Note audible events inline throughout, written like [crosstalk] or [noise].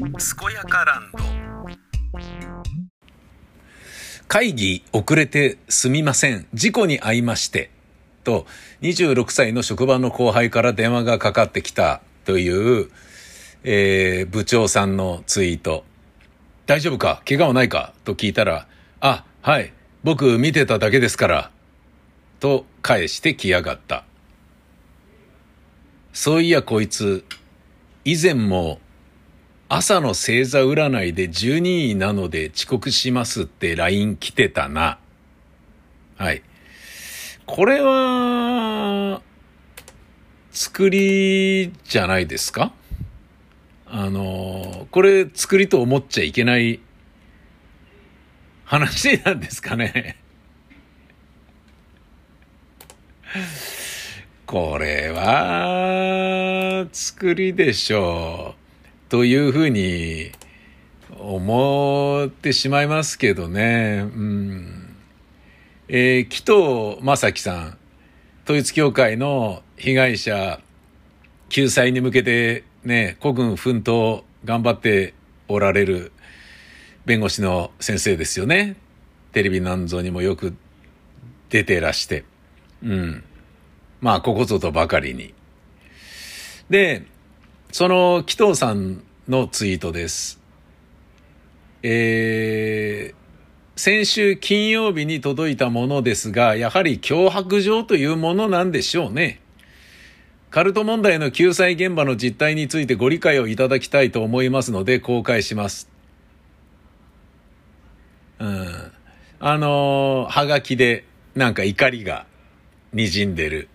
健やかランド。会議遅れてすみません。事故に遭いまして。と26歳の職場の後輩から電話がかかってきたという、えー、部長さんのツイート。大丈夫か？怪我はないか？と聞いたらあはい。僕見てただけですから。と返してきやがった。そういやこいつ以前も朝の星座占いで12位なので遅刻しますって LINE 来てたな。はい。これは、作りじゃないですか？あの、これ作りと思っちゃいけない話なんですかね？[laughs] これは、作りでしょう。というふうに思ってしまいますけどね。うん。えー、紀藤正樹さん、統一教会の被害者救済に向けてね、孤軍奮闘頑張っておられる弁護士の先生ですよね。テレビなんぞにもよく出てらして。うん。まあ、ここぞとばかりに。で、その紀藤さんのツイートです。えー、先週金曜日に届いたものですが、やはり脅迫状というものなんでしょうね。カルト問題の救済現場の実態についてご理解をいただきたいと思いますので公開します。うん。あの、はがきでなんか怒りが滲んでる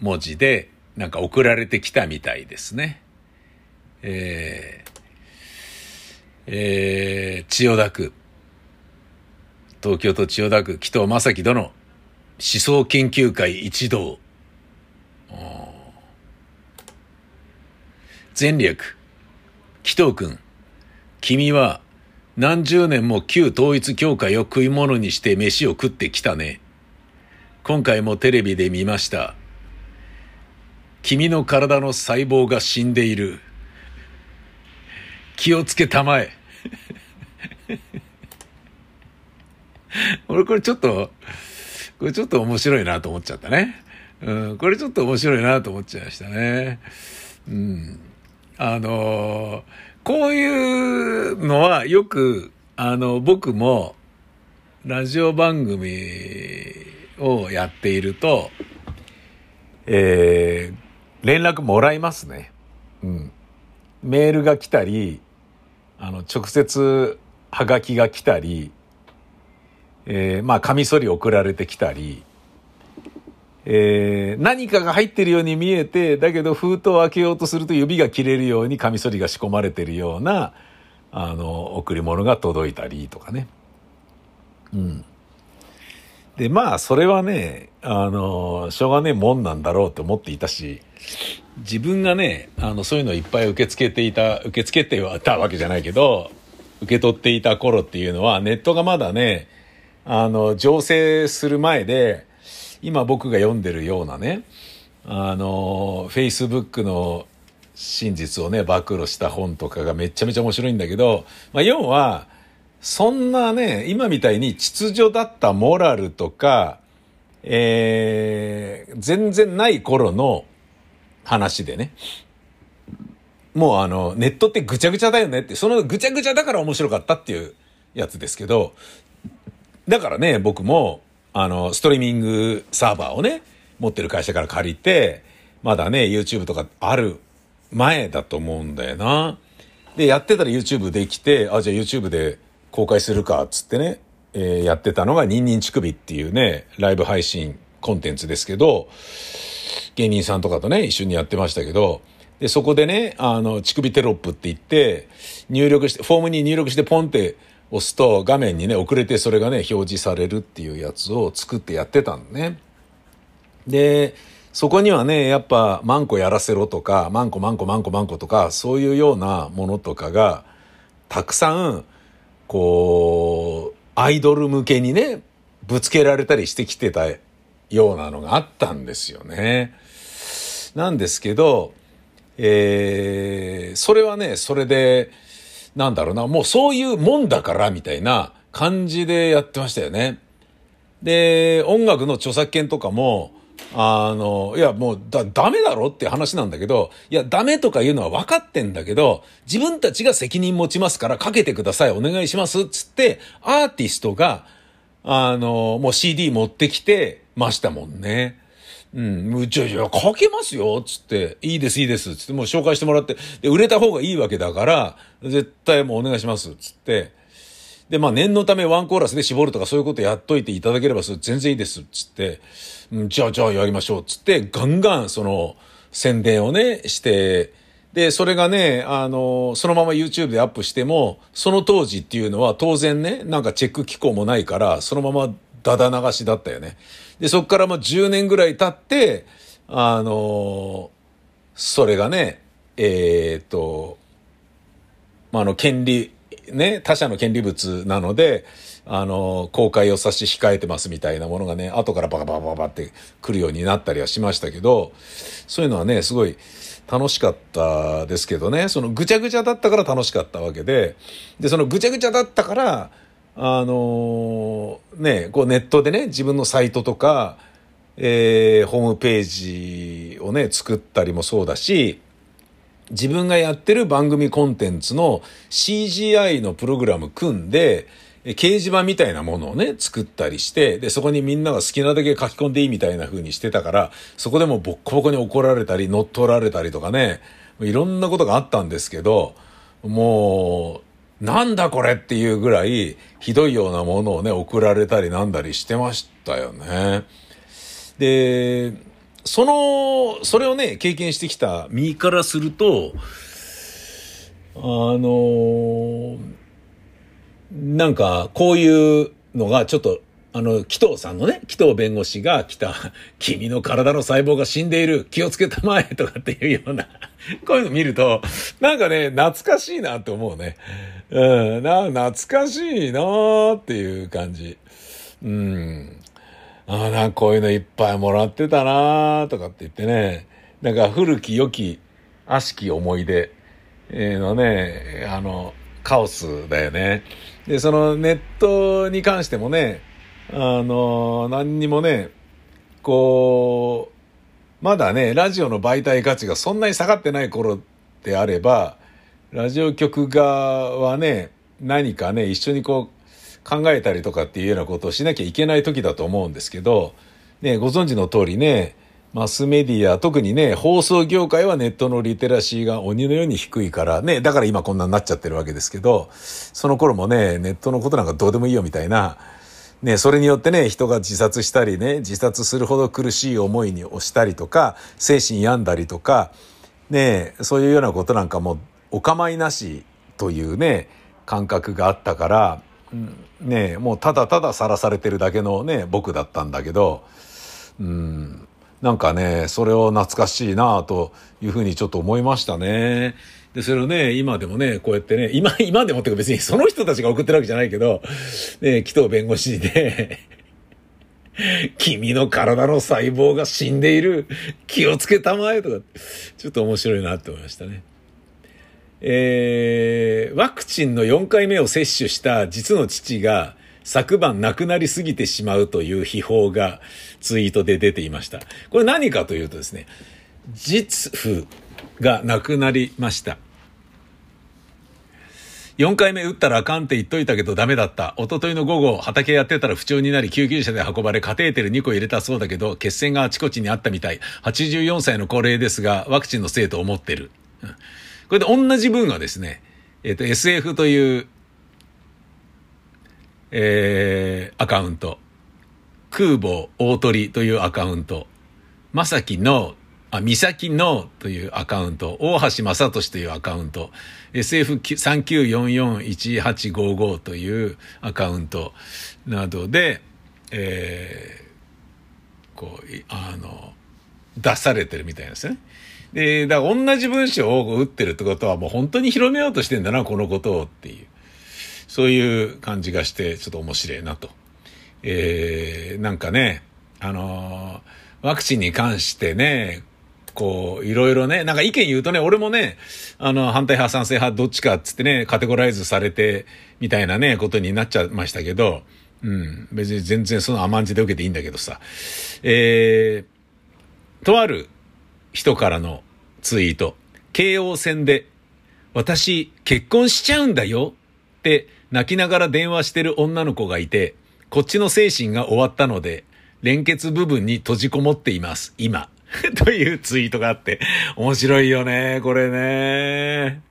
文字でなんか送られてきたみたいですね。えー、えー、千代田区、東京都千代田区、紀藤正樹殿、思想研究会一同、前略、紀藤君、君は何十年も旧統一教会を食い物にして飯を食ってきたね。今回もテレビで見ました。君の体の細胞が死んでいる。気をつけたまえ。[laughs] 俺これちょっと、これちょっと面白いなと思っちゃったね。うん、これちょっと面白いなと思っちゃいましたね。うん。あのこういうのはよく、あの、僕も、ラジオ番組をやっていると、えー、連絡もらいますね。うん。メールが来たり、あの、直接はがきが来たり、えー、まあ、カミソリ送られてきたり、えー、何かが入ってるように見えて、だけど封筒を開けようとすると指が切れるようにカミソリが仕込まれてるような、あの、贈り物が届いたりとかね。うん。で、まあ、それはね、あの、しょうがねえもんなんだろうって思っていたし、自分がね、あの、そういうのをいっぱい受け付けていた、受け付けてはたわけじゃないけど、受け取っていた頃っていうのは、ネットがまだね、あの、醸成する前で、今僕が読んでるようなね、あの、Facebook の真実をね、暴露した本とかがめちゃめちゃ面白いんだけど、まあ、要は、そんなね、今みたいに秩序だったモラルとか、えー、全然ない頃の話でね。もうあの、ネットってぐちゃぐちゃだよねって、そのぐちゃぐちゃだから面白かったっていうやつですけど、だからね、僕も、あの、ストリーミングサーバーをね、持ってる会社から借りて、まだね、YouTube とかある前だと思うんだよな。で、やってたら YouTube できて、あ、じゃあ YouTube で公開するかっ、つってね、えー、やってたのが、ニンニン乳首っていうね、ライブ配信コンテンツですけど、芸人さんとかとね、一緒にやってましたけど、で、そこでね、あの、乳首テロップって言って、入力して、フォームに入力してポンって押すと画面にね、遅れてそれがね、表示されるっていうやつを作ってやってたんね。で、そこにはね、やっぱ、マンコやらせろとか、マンコマンコマンコマンコとか、そういうようなものとかが、たくさん、こう、アイドル向けにね、ぶつけられたりしてきてたようなのがあったんですよね。なんですけど、えー、それはね、それで、なんだろうな、もうそういうもんだからみたいな感じでやってましたよね。で、音楽の著作権とかも、あの、いや、もう、だ、ダメだろって話なんだけど、いや、ダメとか言うのは分かってんだけど、自分たちが責任持ちますからかけてください、お願いします、つって、アーティストが、あの、もう CD 持ってきてましたもんね。うん、じゃじゃかけますよ、つって、いいです、いいです、つって、もう紹介してもらって、で、売れた方がいいわけだから、絶対もうお願いします、つって、で、まあ念のためワンコーラスで絞るとかそういうことやっといていただければそれ全然いいですっ、つって、うん、じゃあじゃあやりましょうっ、つって、ガンガンその宣伝をね、して、で、それがね、あの、そのまま YouTube でアップしても、その当時っていうのは当然ね、なんかチェック機構もないから、そのままダダ流しだったよね。で、そっからもう10年ぐらい経って、あの、それがね、えー、っと、まあ、あの、権利、ね、他者の権利物なので、あの、公開を差し控えてますみたいなものがね、後からバカバカバカって来るようになったりはしましたけど、そういうのはね、すごい楽しかったですけどね、そのぐちゃぐちゃだったから楽しかったわけで、で、そのぐちゃぐちゃだったから、あのね、こうネットでね、自分のサイトとか、えー、ホームページをね、作ったりもそうだし、自分がやってる番組コンテンツの CGI のプログラム組んで、掲示板みたいなものをね、作ったりして、で、そこにみんなが好きなだけ書き込んでいいみたいな風にしてたから、そこでもボッコボコに怒られたり、乗っ取られたりとかね、いろんなことがあったんですけど、もう、なんだこれっていうぐらい、ひどいようなものをね、送られたりなんだりしてましたよね。で、その、それをね、経験してきた身からすると、あのなんか、こういうのがちょっと、あの、紀藤さんのね、紀藤弁護士が来た、[laughs] 君の体の細胞が死んでいる、気をつけたまえとかっていうような、[laughs] こういうの見ると、なんかね、懐かしいなって思うね。うん、な、懐かしいなーっていう感じ。うん。ああ、なんかこういうのいっぱいもらってたなとかって言ってね、なんか古き良き悪しき思い出のね、あの、カオスだよね。で、そのネットに関してもね、あの、何にもね、こう、まだね、ラジオの媒体価値がそんなに下がってない頃であれば、ラジオ局側はね、何かね、一緒にこう、考えたりとかっていうようなことをしなきゃいけない時だと思うんですけど、ね、ご存知の通りね、マスメディア、特にね、放送業界はネットのリテラシーが鬼のように低いからね、だから今こんなになっちゃってるわけですけど、その頃もね、ネットのことなんかどうでもいいよみたいな、ね、それによってね、人が自殺したりね、自殺するほど苦しい思いにをしたりとか、精神病んだりとか、ね、そういうようなことなんかもお構いなしというね、感覚があったから、ねもうただたださらされてるだけのね僕だったんだけどうんなんかねそれを懐かしいなというふうにちょっと思いましたね。で、それをね、今でもね、こうやってね、今、今でもってか別にその人たちが送ってるわけじゃないけど、ね、紀藤弁護士で [laughs] 君の体の細胞が死んでいる。気をつけたまえとか、ちょっと面白いなって思いましたね。えー、ワクチンの4回目を接種した実の父が昨晩亡くなりすぎてしまうという秘宝がツイートで出ていました。これ何かというとですね、実父が亡くなりました。4回目打ったらあかんって言っといたけどダメだった。一昨日の午後、畑やってたら不調になり救急車で運ばれカテーテル2個入れたそうだけど、血栓があちこちにあったみたい。84歳の高齢ですが、ワクチンのせいと思ってる。これで同じ文がですね、えっ、ー、と、SF という、えー、アカウント、空母大鳥というアカウント、まさきの、あ、三崎のというアカウント、大橋正俊というアカウント、SF39441855 というアカウント。などで、えー、こう、あの、出されてるみたいなんですね。で、だから同じ文章を打ってるってことはもう本当に広めようとしてんだな、このことをっていう。そういう感じがして、ちょっと面白いなと。えー、なんかね、あのー、ワクチンに関してね、こう、いろいろね、なんか意見言うとね、俺もね、あの、反対派、賛成派、どっちかっつってね、カテゴライズされて、みたいなね、ことになっちゃいましたけど、うん、別に全然その甘んじで受けていいんだけどさ、えー、とある人からのツイート、京王線で、私、結婚しちゃうんだよって泣きながら電話してる女の子がいて、こっちの精神が終わったので、連結部分に閉じこもっています、今。[laughs] というツイートがあって、面白いよね、これね。